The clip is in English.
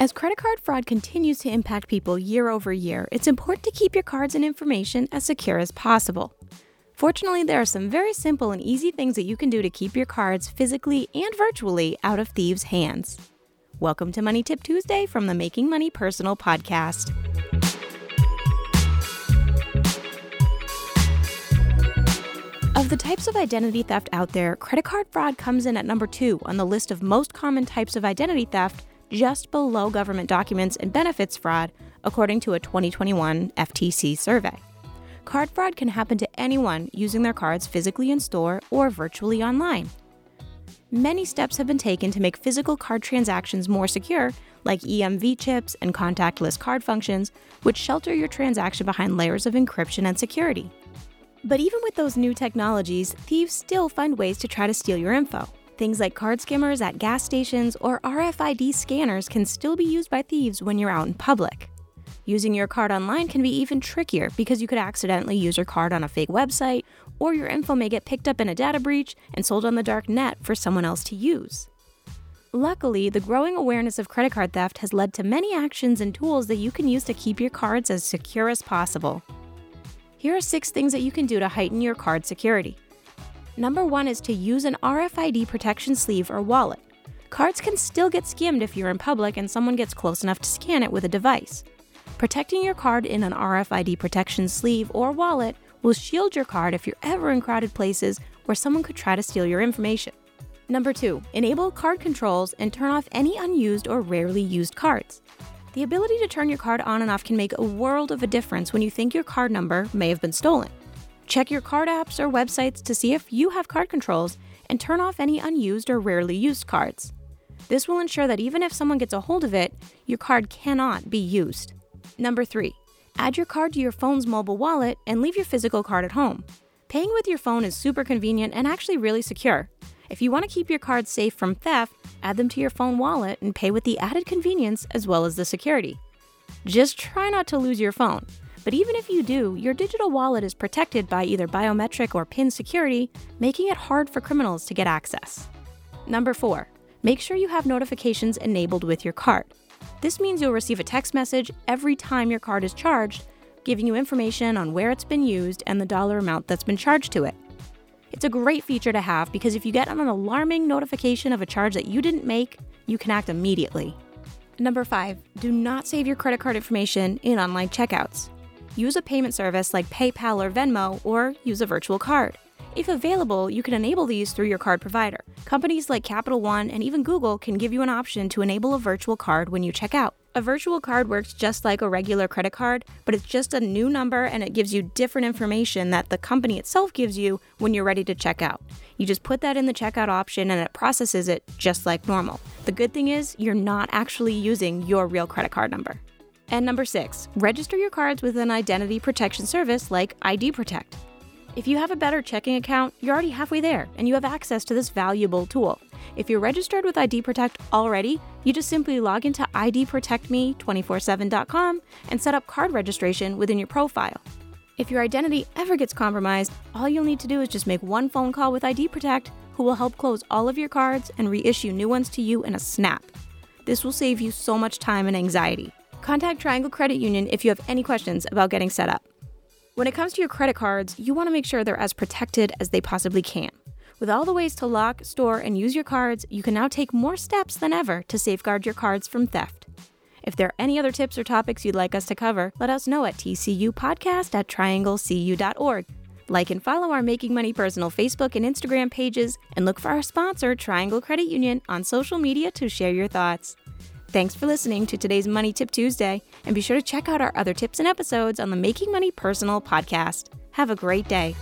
As credit card fraud continues to impact people year over year, it's important to keep your cards and information as secure as possible. Fortunately, there are some very simple and easy things that you can do to keep your cards physically and virtually out of thieves' hands. Welcome to Money Tip Tuesday from the Making Money Personal podcast. Of the types of identity theft out there, credit card fraud comes in at number two on the list of most common types of identity theft just below government documents and benefits fraud, according to a 2021 FTC survey. Card fraud can happen to anyone using their cards physically in store or virtually online. Many steps have been taken to make physical card transactions more secure, like EMV chips and contactless card functions, which shelter your transaction behind layers of encryption and security. But even with those new technologies, thieves still find ways to try to steal your info. Things like card skimmers at gas stations or RFID scanners can still be used by thieves when you're out in public. Using your card online can be even trickier because you could accidentally use your card on a fake website, or your info may get picked up in a data breach and sold on the dark net for someone else to use. Luckily, the growing awareness of credit card theft has led to many actions and tools that you can use to keep your cards as secure as possible. Here are six things that you can do to heighten your card security. Number one is to use an RFID protection sleeve or wallet. Cards can still get skimmed if you're in public and someone gets close enough to scan it with a device. Protecting your card in an RFID protection sleeve or wallet will shield your card if you're ever in crowded places where someone could try to steal your information. Number two, enable card controls and turn off any unused or rarely used cards. The ability to turn your card on and off can make a world of a difference when you think your card number may have been stolen. Check your card apps or websites to see if you have card controls and turn off any unused or rarely used cards. This will ensure that even if someone gets a hold of it, your card cannot be used. Number three, add your card to your phone's mobile wallet and leave your physical card at home. Paying with your phone is super convenient and actually really secure. If you want to keep your cards safe from theft, add them to your phone wallet and pay with the added convenience as well as the security. Just try not to lose your phone. But even if you do, your digital wallet is protected by either biometric or PIN security, making it hard for criminals to get access. Number four, make sure you have notifications enabled with your card. This means you'll receive a text message every time your card is charged, giving you information on where it's been used and the dollar amount that's been charged to it. It's a great feature to have because if you get an alarming notification of a charge that you didn't make, you can act immediately. Number five, do not save your credit card information in online checkouts use a payment service like PayPal or Venmo, or use a virtual card. If available, you can enable these through your card provider. Companies like Capital One and even Google can give you an option to enable a virtual card when you check out. A virtual card works just like a regular credit card, but it's just a new number and it gives you different information that the company itself gives you when you're ready to check out. You just put that in the checkout option and it processes it just like normal. The good thing is, you're not actually using your real credit card number. And number six, register your cards with an identity protection service like ID Protect. If you have a better checking account, you're already halfway there and you have access to this valuable tool. If you're registered with ID Protect already, you just simply log into IDProtectMe247.com and set up card registration within your profile. If your identity ever gets compromised, all you'll need to do is just make one phone call with ID Protect, who will help close all of your cards and reissue new ones to you in a snap. This will save you so much time and anxiety. Contact Triangle Credit Union if you have any questions about getting set up. When it comes to your credit cards, you want to make sure they're as protected as they possibly can. With all the ways to lock, store, and use your cards, you can now take more steps than ever to safeguard your cards from theft. If there are any other tips or topics you'd like us to cover, let us know at tcupodcast at trianglecu.org. Like and follow our Making Money Personal Facebook and Instagram pages, and look for our sponsor, Triangle Credit Union, on social media to share your thoughts. Thanks for listening to today's Money Tip Tuesday, and be sure to check out our other tips and episodes on the Making Money Personal podcast. Have a great day.